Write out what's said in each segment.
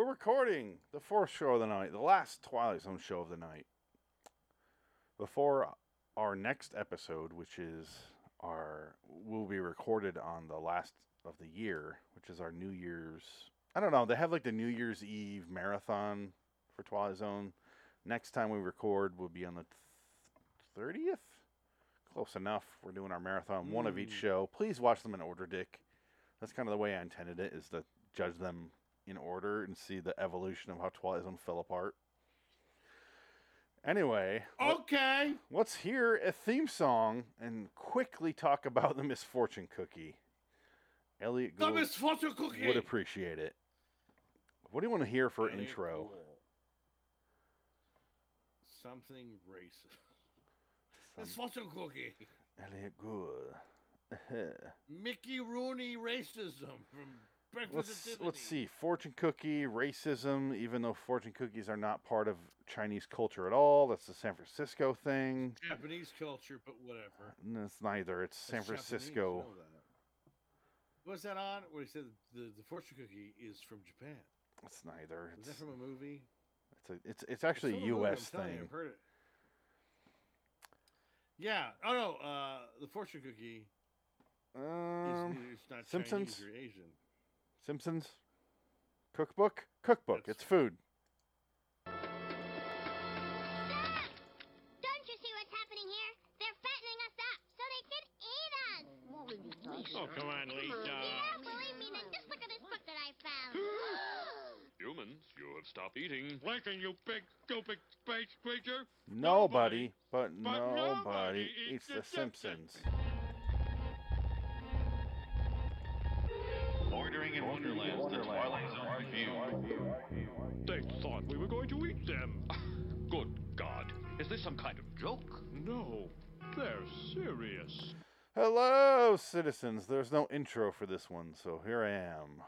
We're recording the fourth show of the night, the last Twilight Zone show of the night. Before our next episode, which is our will be recorded on the last of the year, which is our New Year's. I don't know. They have like the New Year's Eve marathon for Twilight Zone. Next time we record will be on the thirtieth. Close enough. We're doing our marathon, one of each Mm. show. Please watch them in order, Dick. That's kind of the way I intended it, is to judge them in order and see the evolution of how Twilight Zone fell apart. Anyway, Okay. let's hear a theme song and quickly talk about the misfortune cookie. Elliott The Gould misfortune cookie. would appreciate it. What do you want to hear for Elliott intro? Gould. Something racist. Some- Misfortune cookie. Elliott Gould. Mickey Rooney racism from let's let's see. Fortune cookie racism. Even though fortune cookies are not part of Chinese culture at all, that's the San Francisco thing. Japanese culture, but whatever. And it's neither. It's San That's Japanese, Francisco. know that. Was that on? Where he said the, the fortune cookie is from Japan. It's neither. It's that from a movie? it's, a, it's it's actually It's a from movie, U.S. telling you, thing. I've heard it. Yeah. Oh no. Uh, the fortune cookie Um, neither- it's not Simpsons? Chinese or Asian. Simpsons cookbook. Cookbook. That's- It's food. Don't you see what's happening here? They're fattening us up so they can eat us. What were you oh, talking Oh, come on, Lisa. Yeah, believe me, then just look at this book that I found. Humans, you have stopped eating. Lincoln, you big, stupid space creature. Nobody, but, but nobody, nobody eats eats the the Simpsons. Bordering in Wonderland, the Twilight Zone review. They thought we were going to eat them. Good God, is this some kind of joke? No, they're serious. Hello, citizens. There's no intro for this one, so here I am.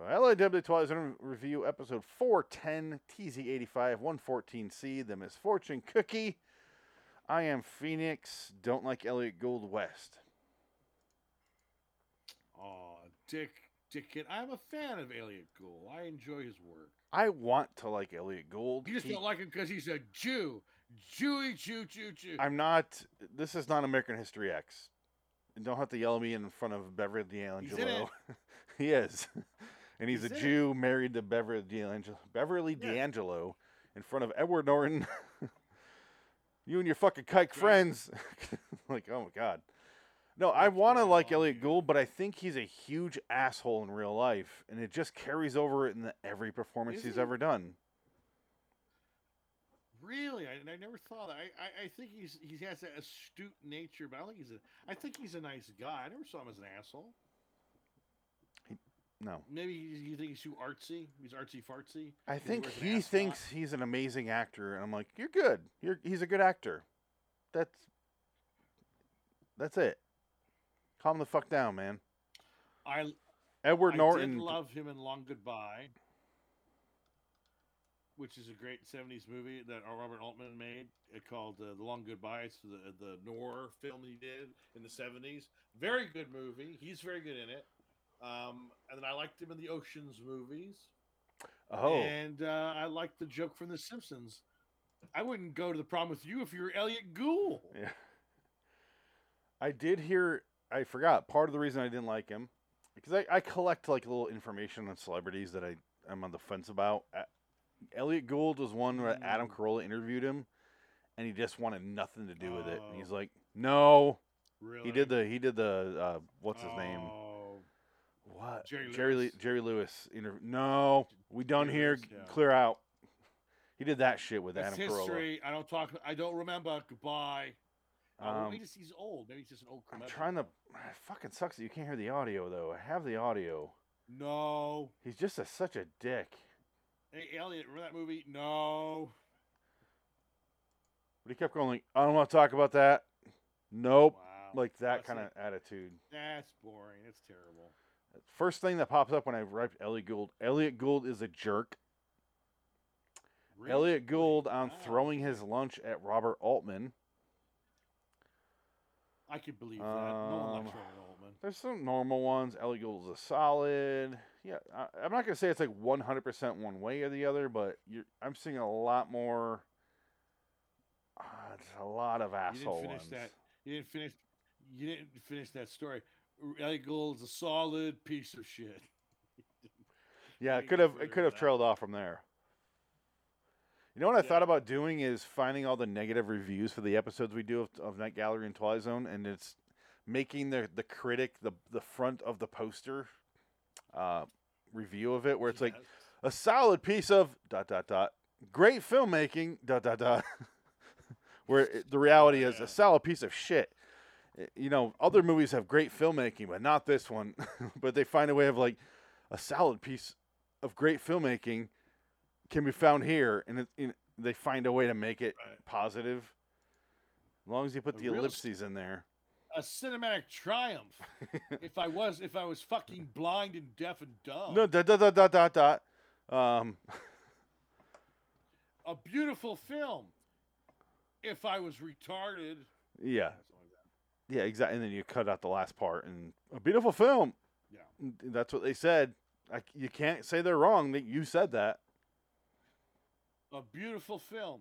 LAW Twilight Zone Review, episode 410, TZ85, 114C, The Misfortune Cookie. I am Phoenix, don't like Elliott Gould West. Oh, Dick Dickett. I'm a fan of Elliott Gould. I enjoy his work. I want to like Elliott Gould. You just He- don't like him because he's a Jew. Jewy Jew, Jew, Jew. I'm not, this is not American History X. Don't have to yell at me in front of Beverly D'Angelo. he is. And he's, He's a in it. Jew married to Beverly D'Angelo, Beverly Yeah. D'Angelo in front of Edward Norton. you and your fucking kike Right. friends. like, oh my God. No, I want to like Elliott? Gould, but I think he's a huge asshole in real life. And it just carries over in the, every performance Is he's he? ever done. Really, I, I never thought that. I, I, I think he's he has that astute nature, but I think he's a. I think he's a nice guy. I never saw him as an asshole. No. Maybe you, think he's too artsy. He's artsy fartsy. I think an he thinks he's an amazing actor, and I'm like, you're good. You're he's a good actor. That's that's it. Calm the fuck down, man. I Edward I Norton. did love him in Long Goodbye, which is a great '70s movie that Robert Altman made. It called uh, The Long Goodbye. It's the the noir film he did in the '70s. Very good movie. He's very good in it. Um, and then I liked him in the Ocean's movies. oh, And uh, I liked the joke from The Simpsons. I wouldn't go to the prom with you if you were Elliott Gould. yeah. I did hear. I forgot part of the reason I didn't like him because I, I collect like little information on celebrities that I I'm on the fence about. Uh, Elliott Gould was one where Adam Mm. Carolla interviewed him, and he just wanted nothing to do with it. And he's Oh. like, no. Really? He did the he did the uh, what's his name? Oh, What? Jerry Jerry Lewis. Lee, Jerry Lewis. Interview. No, we done Jerry here. Lewis, yeah. Clear out. He did that shit with That's Adam Carolla. history. I don't talk. I don't remember. Goodbye. Oh, Um, maybe he's old. Maybe he's just an old. I'm trying to. It fucking sucks that you can't hear the audio though. I have the audio. No. He's just a, such a dick. Hey, Elliott, remember that movie? No. But he kept going like, I don't want to talk about that. Nope. Wow. Like that kind of attitude. That's boring. It's terrible. First thing that pops up when I write Elliott Gould. Elliott Gould is a jerk. Elliott Gould on Wow. throwing his lunch at Robert Altman. I could believe that. no one likes Um, Robert Altman. There's some normal ones. Elliott Gould is a solid. Yeah, I, I'm not gonna say it's like 100% one way or the other, but you're, I'm seeing a lot more. Uh, it's a lot of You asshole didn't finish ones. that. You didn't finish. You didn't finish that story. Elliott Gould's a solid piece of shit. Yeah, it could have it could have trailed off from there. You know what I Yeah. thought about doing is finding all the negative reviews for the episodes we do of, of Night Gallery and Twilight Zone, and it's making the the critic the the front of the poster uh, review of it, where it's like a solid piece of dot dot dot great filmmaking dot dot dot. where it, the reality is Yeah. a solid piece of shit. You know, other movies have great filmmaking, but not this one. but they find a way of like a solid piece of great filmmaking can be found here, and it, they find a way to make it Right. positive. As long as you put A the ellipses in there. a cinematic triumph. if I was, if I was fucking blind and deaf and dumb. No, dot dot dot dot dot dot. Um, a beautiful film. If I was retarded. yeah, Something like that. yeah, exactly. And then you cut out the last part, and a beautiful film. Yeah. That's what they said. I, you can't say they're wrong. That you said that. A beautiful film.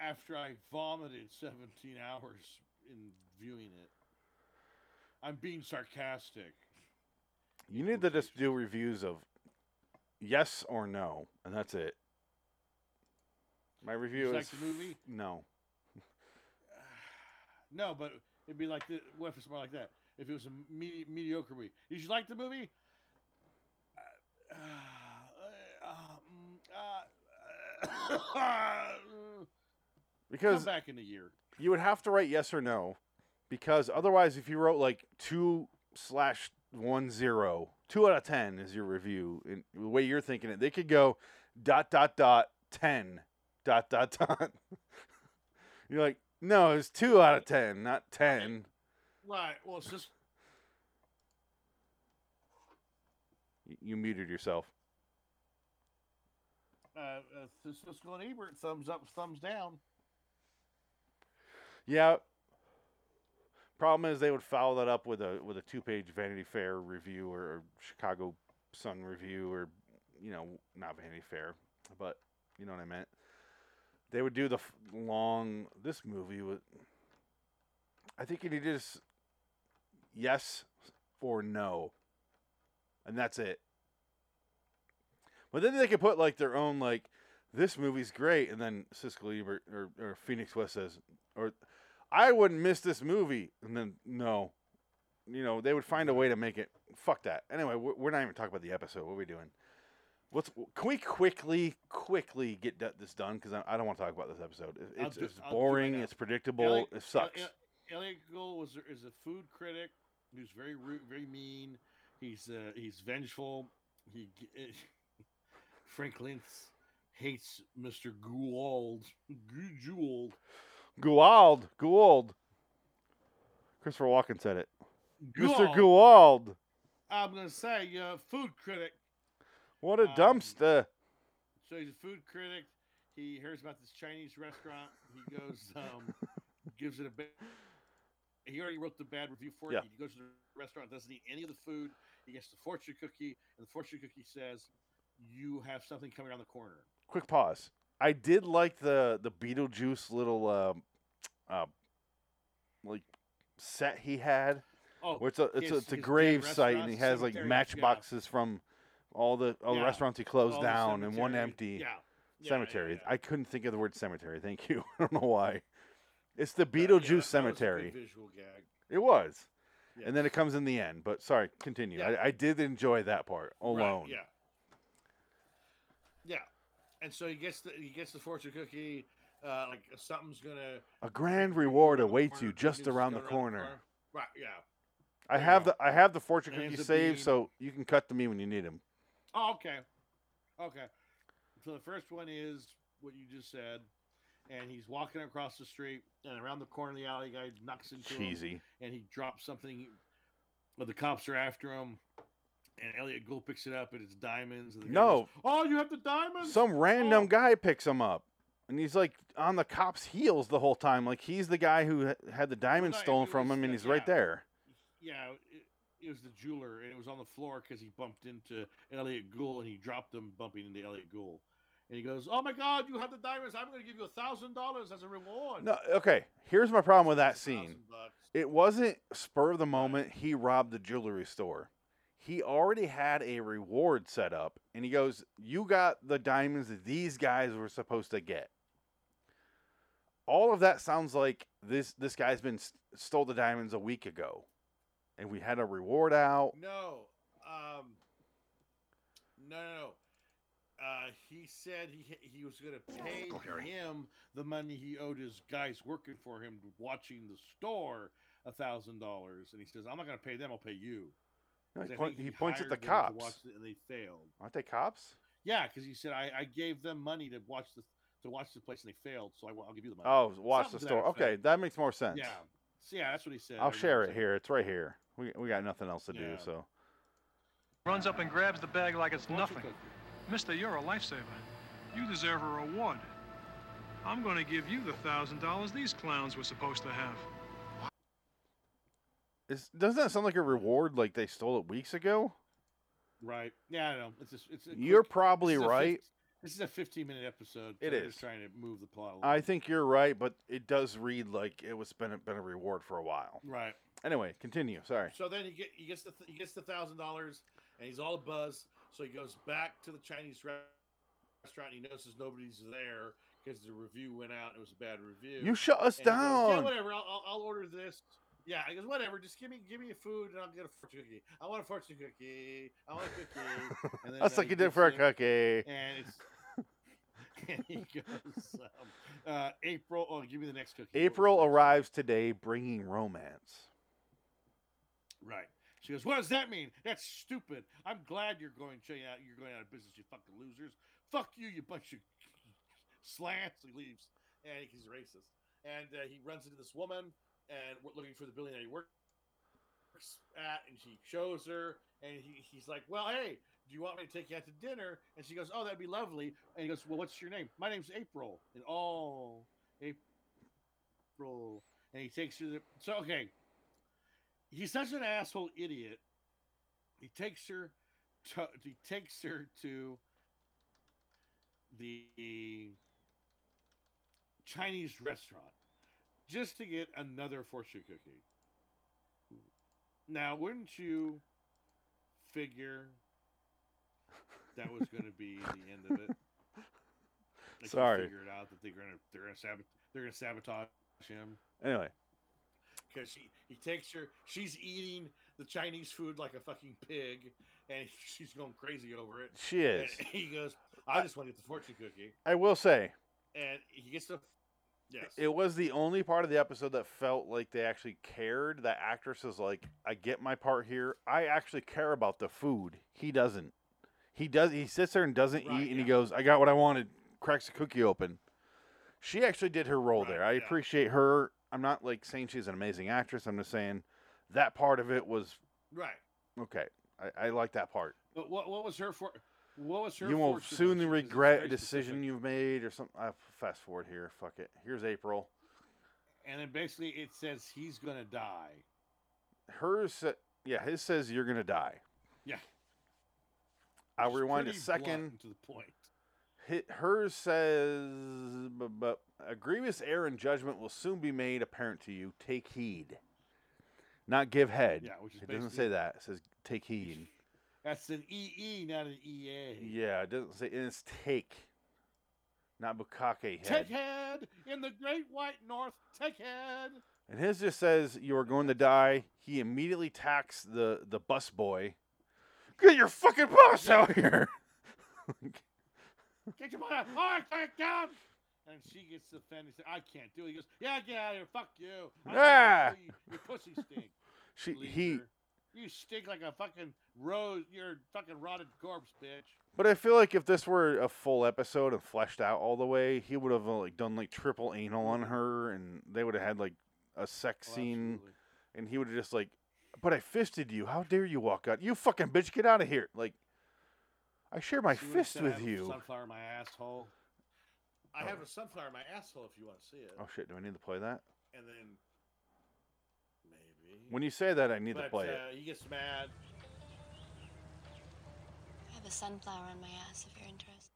After I vomited 17 hours in viewing it. I'm being sarcastic. You need to just do reviews of yes or no, and that's it. My review you is like the movie? no. No, but it'd be like the what if it's more like that? If it was a medi- mediocre movie, did you like the movie? Uh, uh, Because come back in a year. you would have to write yes or no, because otherwise, if you wrote like two slash one zero, two out of ten is your review. In the way you're thinking it, they could go dot dot dot ten dot dot dot. you're like, no, it's two out of ten, not ten. Right. Well, it's just You muted yourself. Uh, uh, Siskel and Ebert, thumbs up, thumbs down. Yeah. Problem is, they would follow that up with a with a two page Vanity Fair review or, or Chicago Sun review or you know not Vanity Fair, but you know what I meant. They would do the f- long. This movie was. I think you need to just yes or no, and that's it. But then they could put like their own like this movie's great, and then Siskel Ebert or, or Phoenix West says, or I wouldn't miss this movie, and then no, you know they would find a way to make it. Fuck that. Anyway, we're, we're not even talking about the episode. What are we doing? What's can we quickly, quickly get this done? Because I, I don't want to talk about this episode. It- It's, do- it's I'll it right boring. it's predictable. Elliott- it sucks. El- El- Elliott Gould was is a food critic who's very rude, very mean. He's uh, he's vengeful. He Frank Lintz hates Mr. Gould. Gould. Gould, Gould. Christopher Walken said it. Mr. Gould. Gould. I'm gonna say uh, food critic. What a Um, dumpster. So he's a food critic. He hears about this Chinese restaurant. He goes, um, gives it a bad. He already wrote the bad review for it. Yeah. He goes to the restaurant, doesn't eat any of the food. He gets the fortune cookie, and the fortune cookie says, "You have something coming around the corner." Quick pause. I did like the the Beetlejuice little um, uh, like set he had. Oh, Where it's a it's a, it's a grave site, and he has like cemeteries, yeah. matchboxes from all the all the restaurants he closed all down, and one empty Yeah. Yeah, cemetery. yeah, yeah. I couldn't think of the word cemetery. Thank you. I don't know why. It's the yeah, Beetlejuice that- that was a good cemetery. visual gag. It was, Yeah. and then it comes in the end. But sorry, continue. Yeah. I, I did enjoy that part Right, alone. yeah. Yeah. And so he gets the he gets the fortune cookie. Uh, like something's gonna A grand reward awaits you just around the going corner. Right. Yeah. I have the I have the fortune cookie saved, so you can cut to me when you need them. Oh, okay. Okay. So the first one is what you just said, and he's walking across the street, and around the corner of the alley, guy knocks into him, Cheesy. and he drops something. But the cops are after him, and Elliott Gould picks it up, and it's diamonds. And the No. goes, oh, you have the diamonds? Some random Oh. guy picks him up, and he's like on the cop's heels the whole time, like he's the guy who had the diamond no, stolen from was him, and he's right there. Yeah. It, it was the jeweler, and it was on the floor because he bumped into Elliott Gould, and he dropped them, bumping into Elliott Gould. And he goes, "Oh my God, you have the diamonds! I'm going to give you a thousand dollars as a reward." No, okay. Here's my problem with that scene. It wasn't spur of the moment. He robbed the jewelry store. He already had a reward set up, and he goes, "You got the diamonds that these guys were supposed to get." All of that sounds like this. This guy's been s- stole the diamonds a week ago, and we had a reward out. No, um, no, no, no. Uh, he said he he was going to pay him the money he owed his guys working for him watching the store a thousand dollars, and he says, "I'm not going to pay them. I'll pay you." No, 'Cause He, point- think he points at the hired them to cops. watch it, and they failed. Aren't they cops? Yeah, because he said I, I gave them money to watch the to watch the place, and they failed. So I, will give you the money. Oh, watch the Something to that store. Okay, that makes more sense. yeah, so yeah, that's what he said. I I'll share it here. It's right here. We we got nothing else to do, so. Runs up and grabs the bag like it's nothing. Mister, you're a lifesaver. You deserve a reward. I'm going to give you the thousand dollars these clowns were supposed to have. Is, doesn't that sound like a reward? Like they stole it weeks ago? Right. Yeah, I know. It's just, it's a You're quick- probably this right. fif- this is a 15 minute episode. It so I'm is. Trying to move the plot. Along. I think you're right, but it does read like it was been a, been a reward for a while. right. Anyway, continue. Sorry. So then he get he gets the he gets the thousand dollars and he's all buzz. So he goes back to the Chinese restaurant. and He notices nobody's there because the review went out. and It was a bad review. You shut us And he goes, yeah, down. whatever. I'll, I'll, I'll order this. Yeah, he goes, whatever. Just give me give me a food and I'll get a fortune cookie. I want a fortune cookie. I want a cookie. And then, That's uh, like you did for a cookie. And it's and he goes, um, uh, April. Oh, give me the next cookie. April arrives today bringing romance. Right. She goes, "What does that mean? That's stupid. I'm glad you're going out. You're going out of business. You fucking losers. Fuck you, you bunch of slants." He leaves, and he's racist. And uh, he runs into this woman, and we're looking for the building that he works at, and she shows her, and he, he's like, "Well, hey, do you want me to take you out to dinner?" And she goes, "Oh, that'd be lovely." And he goes, "Well, what's your name?" My name's April. And oh, April. And he takes her. To, so okay, he's such an asshole idiot. He takes her to he takes her to the Chinese restaurant just to get another fortune cookie. Now, wouldn't you figure that was going to be the end of it? Like Sorry. figured out that they're going to they're going to sabot- they're going to sabotage him Anyway, because he he takes her. She's eating the Chinese food like a fucking pig, and she's going crazy over it. she is. And he goes, "I just want to get the fortune cookie," I will say, and he gets the yes. it was the only part of the episode that felt like they actually cared. That actress is like, I get my part here. I actually care about the food. He doesn't. He does. He sits there and doesn't Right, eat, and he goes, "I got what I wanted." Cracks the cookie open. She actually did her role Right, there. I yeah. appreciate her. I'm not like saying she's an amazing actress. I'm just saying that part of it was right. okay. I, I like that part. But what what was her for? What was her? you will soon though? She- 'cause it's regret a decision you've made or something. Uh, I fast forward here. Fuck it. Here's April. And then basically it says he's gonna die. Hers, yeah, his says you're gonna die. Yeah. I'll Which rewind a second. to the point. Hers says, but, but a grievous error in judgment will soon be made apparent to you. Take heed, not give head. Yeah, which is it doesn't say that. It says take heed. That's an EE, not an EA. yeah, it doesn't say. And it's take, not bukkake head. Take head in the great white north. Take head. And his just says you are going to die. He immediately attacks the the bus boy. Get your fucking boss out here. Get your money out. All right, down. And she gets offended. Said, I can't do it. He goes, Yeah, get out of here. Fuck you. I'm Ah. you. Your pussy stink. she he. You stink like a fucking rose. You're fucking rotted corpse, bitch. But I feel like if this were a full episode and fleshed out all the way, he would have uh, like done like triple anal on her, and they would have had like a sex Oh, scene, absolutely. and he would have just like, "But I fisted you. How dare you walk out? You fucking bitch, get out of here!" Like, I share my See what he fist with have a you. Sunflower in my asshole. I Oh. have a sunflower in my asshole if you want to see it. Oh shit! Do I need to play that? And then maybe When you say that, I need but, to play it. uh, He gets mad. I have a sunflower on my ass if you're interested.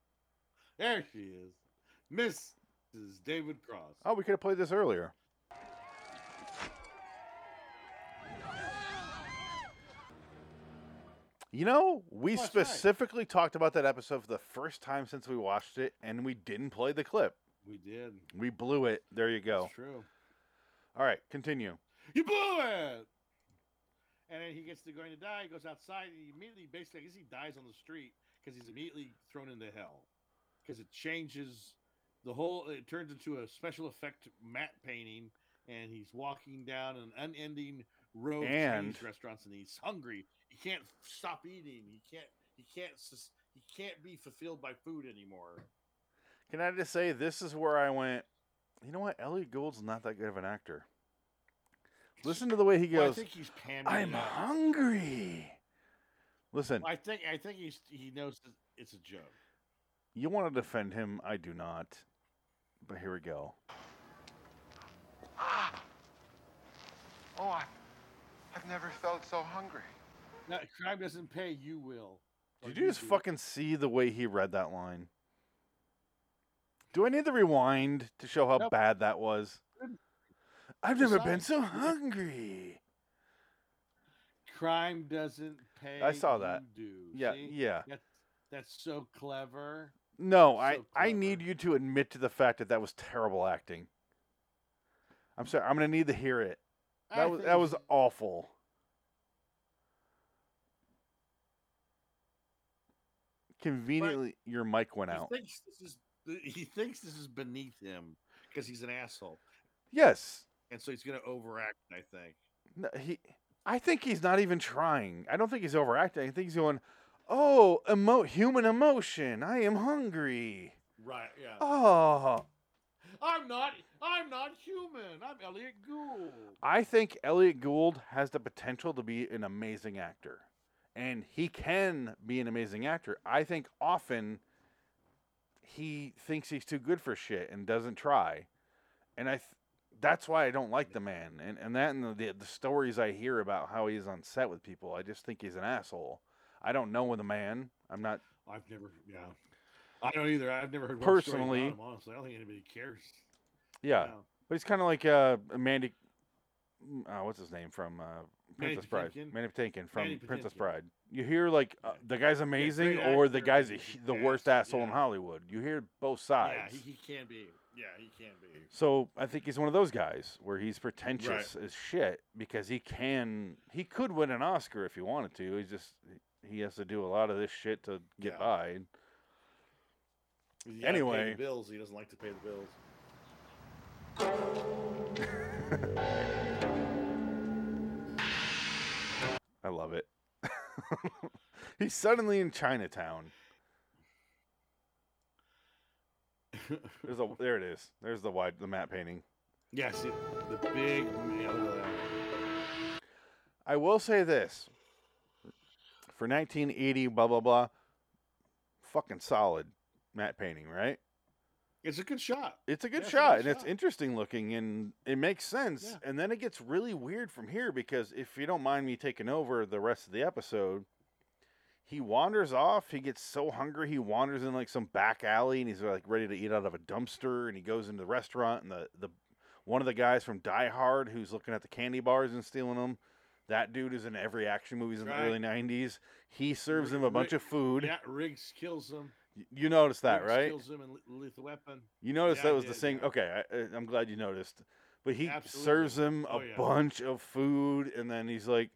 There she is, Mrs. David Cross. Oh, we could have played this earlier. You know, we that's right. specifically talked about that episode for the first time since we watched it, and we didn't play the clip. We did. We blew it. There you go. It's true. All right, continue. You blew it. And then he gets to going to die. He goes outside. And he immediately, basically, I guess he dies on the street because he's immediately thrown into hell because it changes the whole. It turns into a special effect matte painting, and he's walking down an unending road And- Chinese restaurants, and he's hungry. He can't stop eating. He can't. He can't. He can't be fulfilled by food anymore. Can I just say this is where I went? You know what? Elliott Gould's not that good of an actor. Listen to the way he Well, I think he's pandering. I'm it hungry. Listen, I think. I think he's. He knows it's a joke. you want to defend him. I do not. But here we go. Ah. Oh, I, I've never felt so hungry. No, crime doesn't pay. You will. Or Did you just do. fucking see the way he read that line? Do I need to rewind to show how Nope. bad that was? I've never been so hungry. Crime doesn't pay. I saw that. Do. Yeah, See? yeah. That's that's so clever. No, I, So I need you to admit to the fact that that was terrible acting. I'm sorry. I'm gonna need to hear it. I That was that was awful. Conveniently, your mic went out. Thinks this is. He thinks this is beneath him because he's an asshole, Yes, and so he's going to overact. I think. No, he. I think he's not even trying. I don't think he's overacting. I think he's going, "Oh, emo- human emotion. I am hungry. Right. Yeah. Oh." I'm not. I'm not human. I'm Elliott Gould. I think Elliott Gould has the potential to be an amazing actor, and he can be an amazing actor. I think often he thinks he's too good for shit and doesn't try, and I. Th- that's why I don't like the man, and and that and the the stories I hear about how he's on set with people. I just think he's an asshole. I don't know the man. I'm not I've never. Yeah. I don't either. I've never heard one story about Personally- him, honestly, I don't think anybody cares. Yeah, Yeah. but he's kind of like uh, Mandy. Uh, what's his name from uh, Princess Bride? Patinkin? Mandy Patinkin from Mandy Princess Bride. You hear like uh, the guy's amazing, great or the guy's a, the worst ass, asshole in. Hollywood. You hear both Yeah, sides. he, he can be. Yeah, he can be. So I think he's one of those guys where he's pretentious as shit because he can he could win an Oscar if he wanted to. He's just he has to do a lot of this shit to get Yeah. by. You gotta pay Anyway. bills. He doesn't like to pay the bills. I love it. he's suddenly in Chinatown. There's a there it is. There's the wide the matte painting. see the big. Yeah, look at that. I will say this. For 1980, blah blah blah. Fucking solid matte painting, right? It's a good shot. It's a good Yeah, it's a shot good and it's shot. interesting looking and it makes sense. Yeah. And then it gets really weird from here because if you don't mind me taking over the rest of the episode, he wanders off. He gets so hungry he wanders in like some back alley and he's like ready to eat out of a dumpster and he goes into the restaurant and the the one of the guys from Die Hard who's looking at the candy bars and stealing them. That dude is in every action movies in Right. the early 90s. He serves him a bunch of food. Yeah, Riggs kills him. You noticed that, Riggs right? Kills him in Lethal Weapon. You noticed Yeah, that was the same. yeah. Okay, I, I'm glad you noticed. But he Absolutely. serves him a Oh, yeah. bunch of food, and then he's like,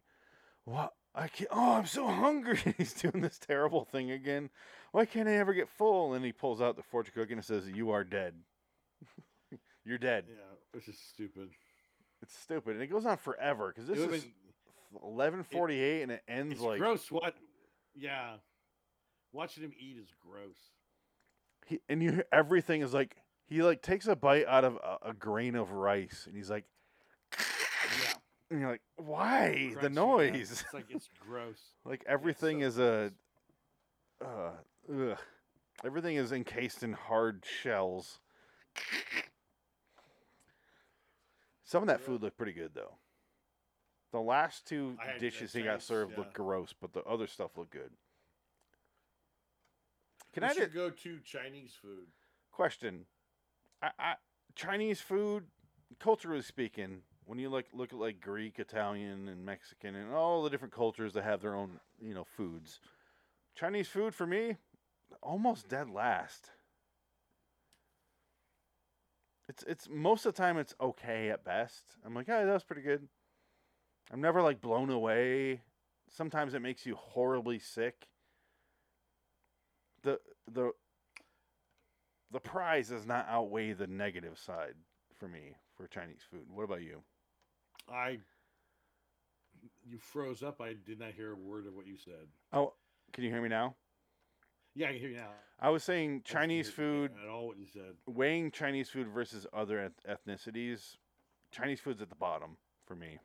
"What? I can't. Oh, I'm so hungry." he's doing this terrible thing again. Why can't I ever get full? And he pulls out the fortune cookie and says, "You are dead. You're dead." Yeah, which is stupid. It's stupid, and it goes on forever because this It is 11:48, and it ends it's like gross. What? Yeah, watching him eat is gross. he, and you everything is like he like takes a bite out of a, a grain of rice, and he's like, and you're like, "Why the noise?" It's like it's gross. Like everything so is a, uh, ugh. everything is encased in hard shells. Some of that Yeah. food looked pretty good though. The last two dishes he got served yeah. looked gross, but the other stuff looked good. Can What's I just go-to Chinese food? question? I, I Chinese food, culturally speaking, when you like look at like Greek, Italian, and Mexican, and all the different cultures that have their own you know foods, Chinese food for me, almost dead last. It's it's most of the time it's okay at best. I'm like, yeah, that was pretty good. I'm never like blown away. Sometimes it makes you horribly sick. The the the prize does not outweigh the negative side for me for Chinese food. What about you? I. You froze up. I did not hear a word of what you said. Oh, can you hear me now? Yeah, I can hear you now. I was saying Chinese food, At all what you said. weighing Chinese food versus other ethnicities. Chinese food's at the bottom for me.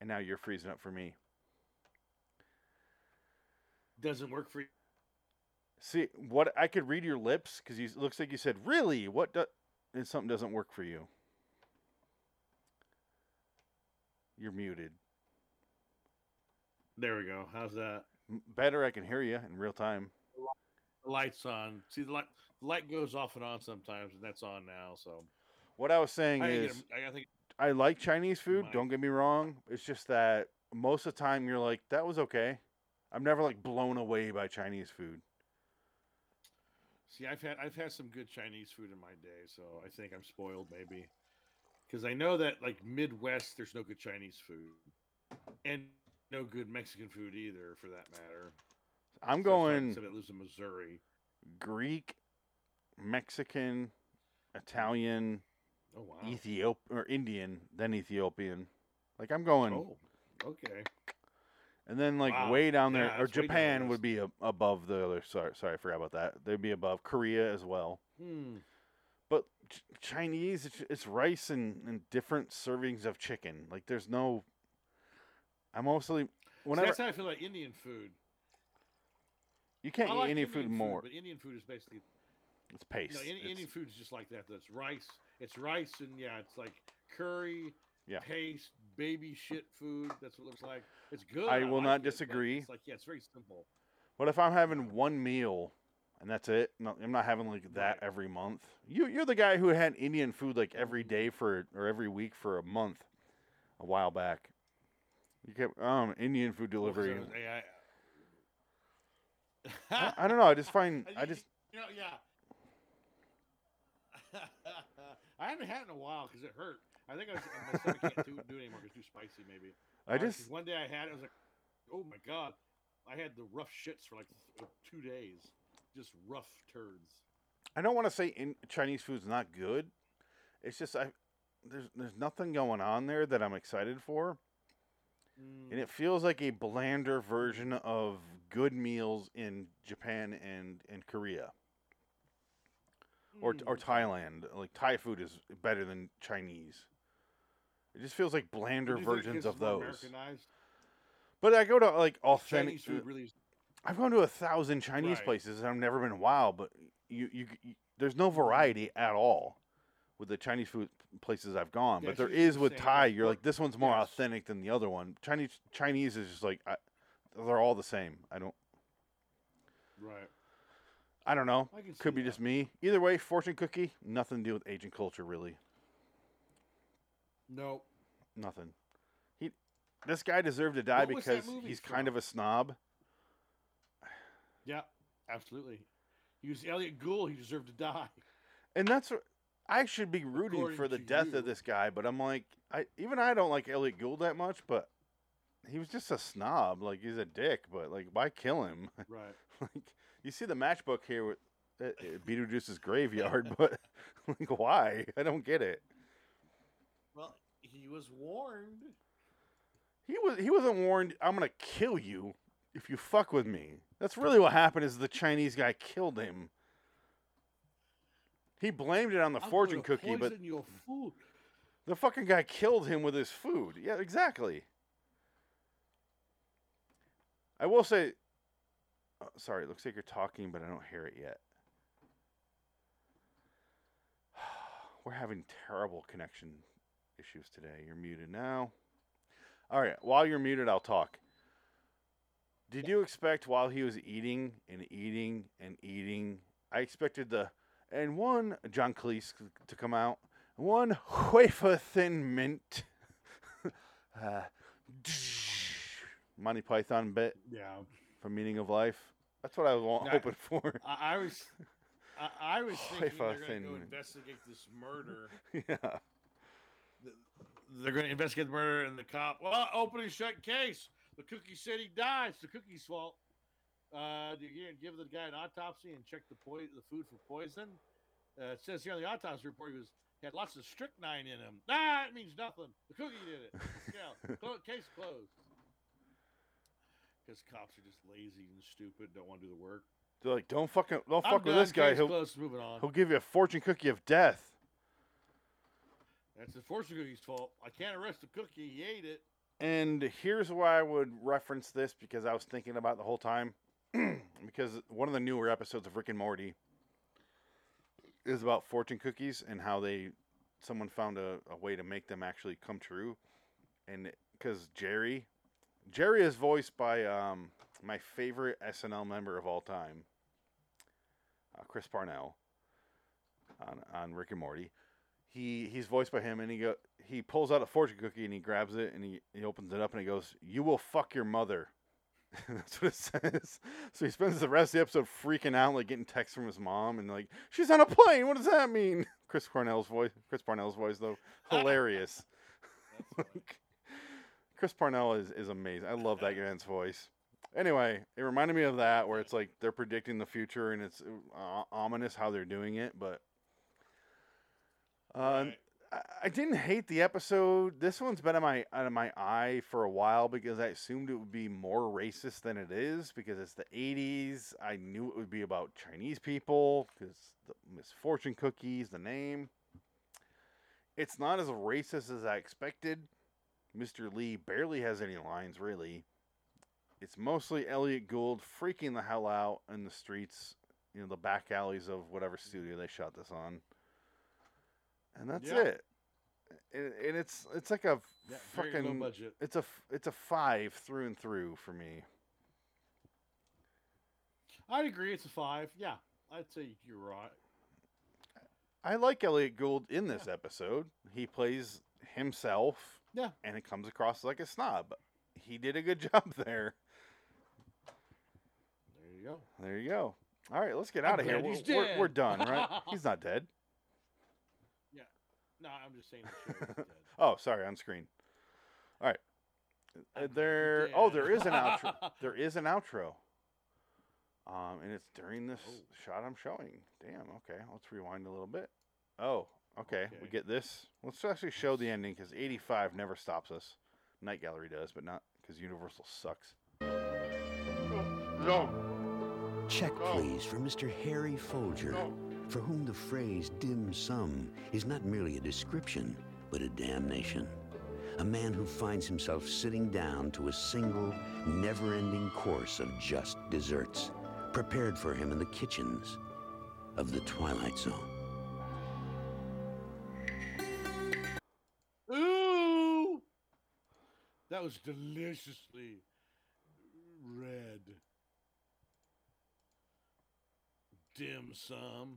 And now you're freezing up for me. Doesn't work for you. See, what I could read your lips because you looks like you said, "Really? What?" Do-? And something doesn't work for you. You're muted. There we go. How's that? Better, I can hear you in real time. The lights on. See the light. The light goes off and on sometimes, and that's on now. So What I was saying I, is, it- I think I like Chinese food. Mine. Don't get me wrong. It's just that most of the time you're like, that was okay. I'm never like blown away by Chinese food. See, I've had I've had some good Chinese food in my day, so I think I'm spoiled maybe. Because I know that like Midwest, there's no good Chinese food, and no good Mexican food either, for that matter. I'm like, going it lives in Missouri. Greek, Mexican, Italian, Oh wow. Ethiop or Indian, then Ethiopian. Like I'm going, Oh, okay. And then like wow. way down there, Yeah, or that's way down the Japan would be a, above the other. Sorry, sorry, I forgot about that. They'd be above Korea as well. Hmm. But Ch- Chinese, it's, it's rice and, and different servings of chicken. Like there's no. I'm mostly So whenever that's how I feel about Indian food. you can't I eat like any Indian food more. but Indian food is basically It's paste. no. Indian, It's- Indian food is just like that. That's rice. It's rice and yeah, it's like curry, Yeah. paste, baby shit food. That's what it looks like. It's good. I will like not it, disagree. It's like yeah, it's very simple. What if I'm having one meal and that's it? No, I'm not having like that Right. every month. You you're the guy who had Indian food like every day for or every week for a month, a while back. You kept um Indian food delivery. I I- I, I- I don't know. I just find I just you know yeah. I haven't had it in a while because it hurt. I think I was, my stomach can't do, do it anymore it's too spicy. Maybe. I Uh, just one day I had it, I was like, oh my god, I had the rough shits for like th- two days, just rough turds. I don't want to say in Chinese food's not good. It's just I there's there's nothing going on there that I'm excited for. Mm, And it feels like a blander version of good meals in Japan and, and Korea or mm, or okay. Thailand. Like Thai food is better than Chinese. It just feels like blander versions of those. But I go to like authentic. Chinese food really. is- I've gone to a thousand Chinese Right. places and I've never been wow. But you, you, you there's no variety at all with the Chinese food places I've gone. Yeah, but there you're with Thai. You're like this one's more yes. authentic than the other one. Chinese Chinese is just like I, they're all the same. I don't. Right. I don't know. I can Could see be that. just me. Either way, fortune cookie, nothing to do with Asian culture, really. No. Nothing. He, this guy deserved to die What was that because movie he's kind from? of a snob. Yeah. Absolutely. He was Elliott Gould. He deserved to die. And that's what I should be rooting According for the to death you. of this guy, but I'm like, I even I don't like Elliott Gould that much, but he was just a snob. Like he's a dick, but like why kill him? Right. like you see the matchbook here with uh, uh, Beetlejuice's graveyard, but like why? I don't get it. Well, he was warned. He was he wasn't warned. I'm gonna kill you if you fuck with me. That's really what happened. Is the Chinese guy killed him? He blamed it on the I'm fortune cookie, but the fucking guy killed him with his food. Yeah, exactly. I will say. Uh, sorry, it looks like you're talking, but I don't hear it yet. We're having terrible connection issues today. You're muted now. All right. While you're muted, I'll talk. Did you expect while he was eating and eating and eating, I expected the and one John Cleese to come out, one wafer thin mint, uh, Monty Python bit Yeah. from Meaning of Life. That's what I was wa- hoping for. I, I was, I, I was thinking they're going to go investigate this murder. yeah. They're going to investigate the murder, and the cop, well, open and shut case. The cookie said he died. It's the cookie's fault. Uh, you give the guy an autopsy and check the po- the food for poison? Uh, it says here on the autopsy report he was he had lots of strychnine in him. Nah, it means nothing. The cookie did it. Yeah, case closed. Because cops are just lazy and stupid, don't want to do the work. They're like, don't fucking, don't I'm fuck with done. this guy. Case He'll, closed. Moving on. he'll give you a fortune cookie of death. That's the fortune cookie's fault. I can't arrest the cookie. He ate it. And here's why I would reference this because I was thinking about the whole time. because one of the newer episodes of Rick and Morty is about fortune cookies and how they someone found a, a way to make them actually come true. And because Jerry, Jerry is voiced by um, my favorite SNL member of all time, uh, Chris Parnell, on on Rick and Morty. He he's voiced by him, and he go he pulls out a fortune cookie and he grabs it and he, he opens it up and he goes, "You will fuck your mother." That's what it says. So he spends the rest of the episode freaking out, like getting texts from his mom and like, "She's on a plane. What does that mean?" Chris Cornell's voice. Chris Parnell's voice though, hilarious. Like, Chris Parnell is, is amazing. I love that man's voice. Anyway, it reminded me of that where it's like they're predicting the future and it's uh, ominous how they're doing it, but uh, Right. I, I didn't hate the episode. This one's been in my out of my eye for a while because I assumed it would be more racist than it is because it's the 80s. I knew it would be about Chinese people because the misfortune cookies, the name. It's not as racist as I expected. Mr. Lee barely has any lines, really. It's mostly Elliott Gould freaking the hell out in the streets, you know, the back alleys of whatever studio they shot this on. And that's Yeah. it. And, and it's it's like a Yeah, fucking budget. it's a it's a five through and through for me. I'd agree. It's a five. Yeah, I'd say you're right. I like Elliott Gould in this episode. He plays himself. Yeah. And it comes across like a snob. He did a good job there. There you go. There you go. All right, let's get I'm out of here. We're, we're, we're done, right? He's not dead. No, I'm just saying the show is dead. Oh, sorry, on screen. All right. Uh, there. you're Oh, there is an outro. there is an outro. Um, and it's during this Oh. shot I'm showing. Damn. Okay, let's rewind a little bit. Oh, okay. We get this. Let's actually show the ending because 85 never stops us. Night Gallery does, but not because Universal sucks. No. Check, No. please, for Mr. Harry Folger, No. For whom the phrase dim sum is not merely a description, but a damnation. A man who finds himself sitting down to a single, never ending course of just desserts, prepared for him in the kitchens of the Twilight Zone. Ooh, that was deliciously read. Dim sum.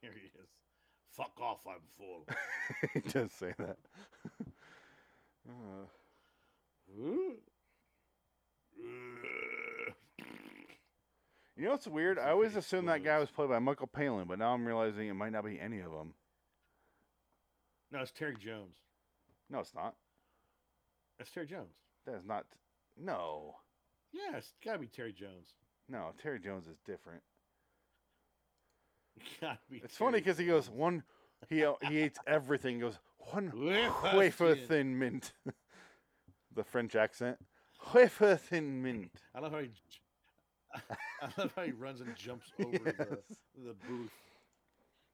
Here he is. Fuck off, I'm full. he does say that. Uh, you know what's weird? I always assumed that guy was played by Michael Palin, but now I'm realizing it might not be any of them. No, it's Terry Jones. No, it's not. That's Terry Jones. That is not. No. Yeah, it's gotta be Terry Jones. No, Terry Jones is different. Be. It's funny because he goes one. He uh, he eats everything. He goes one Wafer thin." mint. the French accent. Wafer thin mint. I love how he. I love how he runs and jumps over the, Yes. the booth.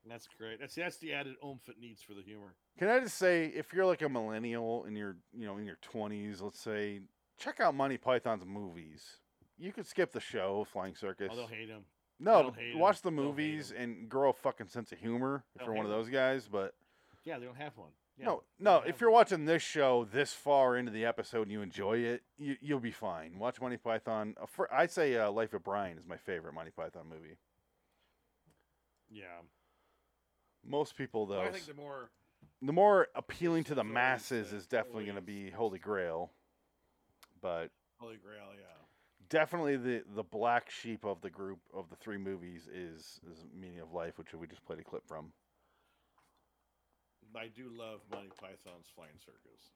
That's great. That's that's the added oomph it needs for the humor. Can I just say, if you're like a millennial in your you know in your 20s, let's say, check out Monty Python's movies. You could skip the show, Flying Circus. Oh, they'll hate him. No, they'll but hate watch him. the movies and grow a fucking sense of humor if you're one of hate him. those guys. But Yeah, they don't have one. Yeah. No, no. If you're watching this show this far into the episode and you enjoy it, you, you'll be fine. Watch Monty Python. Uh, for, I'd say uh, Life of Brian is my favorite Monty Python movie. Yeah. Most people, though, I think the more the more appealing to the masses is definitely going to be Holy Grail, but Holy Grail, yeah. Definitely the the black sheep of the group of the three movies is is Meaning of Life, which we just played a clip from. I do love Monty Python's Flying Circus.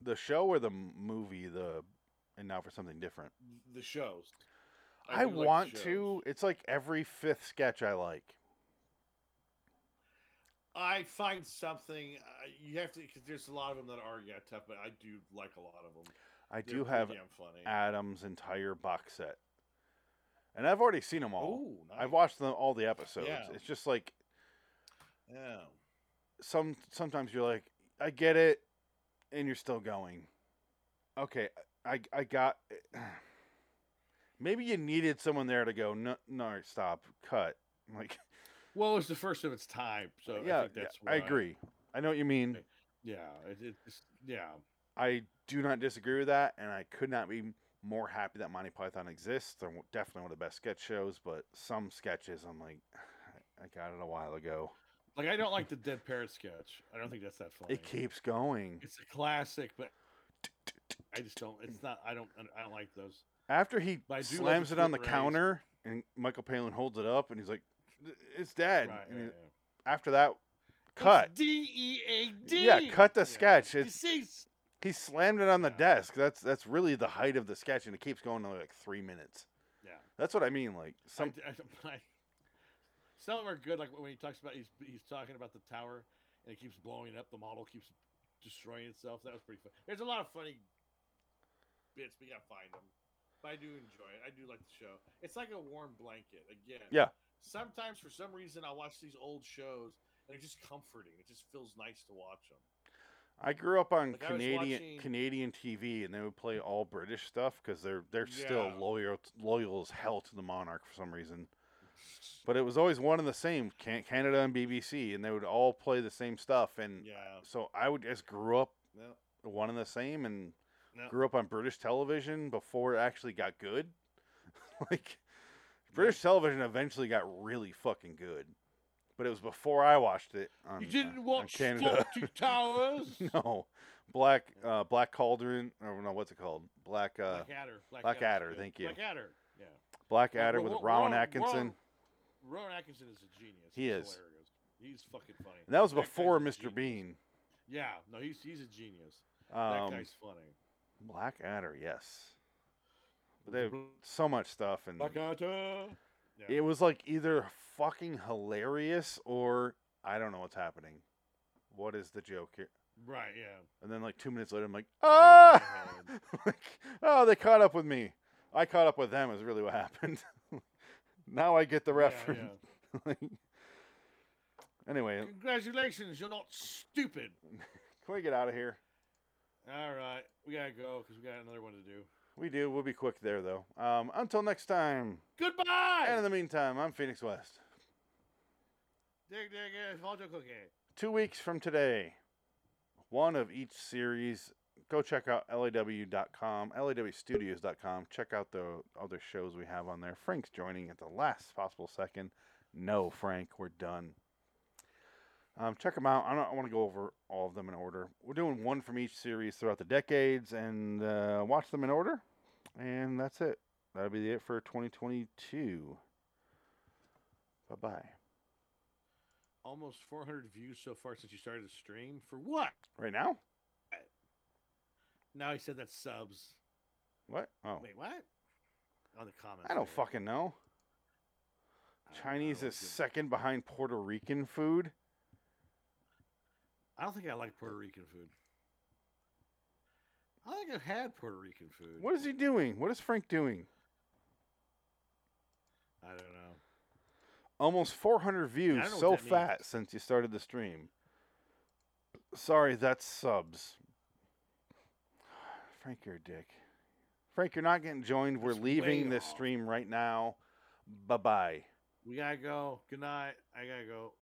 The show or the movie, the and now for something different. The shows. I, like want shows. to. It's like every fifth sketch I like. I find something. Uh, you have to because there's a lot of them that are yeah tough, but I do like a lot of them. I They're do have funny. Adam's entire box set, and I've already seen them all. Ooh, I've watched them all the episodes. Yeah. It's just like Yeah. some sometimes you're like, I get it, and you're still going. Okay, I I got. Maybe you needed someone there to go. No, no, stop, cut. Like, Well, it was the first of its time, so I yeah, think yeah, I agree. I know what you mean. Yeah, it, it's yeah. I do not disagree with that, and I could not be more happy that Monty Python exists. They're definitely one of the best sketch shows, but some sketches I'm like, I got it a while ago. Like I don't like the dead parrot sketch. I don't think that's that funny. It keeps going. It's a classic, but I just don't. It's not. I don't. I don't like those. After he But I do love slams the it on the counter, and Michael Palin holds it up, and he's like, "It's dead." Right, yeah, yeah. After that, cut. D E A D. Yeah, cut the sketch. It's. He slammed it on the Yeah. desk. That's that's really the height of the sketch, and it keeps going to like three minutes. Yeah. That's what I mean. Like some, I, I, I, some of them are good. Like when he talks about he's he's talking about the tower and it keeps blowing up. The model keeps destroying itself. That was pretty fun. There's a lot of funny bits, but you gotta find them. But I do enjoy it. I do like the show. It's like a warm blanket. Again. Yeah. Sometimes for some reason I watch these old shows and it's just comforting. It just feels nice to watch them. I grew up on Like, Canadian watching- Canadian TV, and they would play all British stuff because they're they're still loyal loyal as hell to the monarch for some reason. But it was always one and the same, Canada and BBC, and they would all play the same stuff. And Yeah. so I would just grew up one and the same, and grew up on British television before it actually got good. like British television eventually got really fucking good, but it was before I watched it. On, You didn't uh, on watch Canada. Floating Towers? no, Black uh, Black Cauldron. Or no, what's it called? Black uh, Blackadder. Blackadder, good. thank you. Black Adder. Yeah. Blackadder Ro- with Ro- Rowan Ron- Atkinson. Ron- Rowan Atkinson is a genius. He He's is. Hilarious. He's fucking funny. And that was guy's before Mr. Bean. Yeah, no, he's he's a genius. Um, that guy's funny. Black Adder. yes. But they have so much stuff, and Blackadder. Yeah. it was like either fucking hilarious or I don't know what's happening. What is the joke here? Right. Yeah. And then like two minutes later, I'm like, ah, like, oh, they caught up with me. I caught up with them. Is really what happened. now I get the Yeah, reference. yeah. Like, anyway, Congratulations, you're not stupid. can we get out of here? All right, we gotta go because we got another one to do. We do. We'll be quick there, though. Um, until next time. Goodbye. And in the meantime, I'm Phoenix West. Dig, dig, Walter Cookie. Two weeks from today, one of each series. Go check out law.com, lawstudios.com. Check out the other shows we have on there. Frank's joining at the last possible second. No, Frank, we're done. Um, check them out. I, don't, want to go over all of them in order. We're doing one from each series throughout the decades and uh, watch them in order. And that's it. That'll be it for 2022. Bye bye. Almost 400 views so far since you started the stream. For what? Right now? Now he said that's subs. What? Oh. Wait, what? On the comments. I don't there. fucking know. Don't Chinese know. is second behind Puerto Rican food. I don't think I like Puerto Rican food. I think I've had Puerto Rican food. What is he doing? What is Frank doing? I don't know. Almost 400 views so fat means. since you started the stream. Sorry, that's subs. Frank, you're a dick. Frank, you're not getting joined. We're That's leaving this off. stream right now. Bye bye. We gotta go. Good night. I gotta go.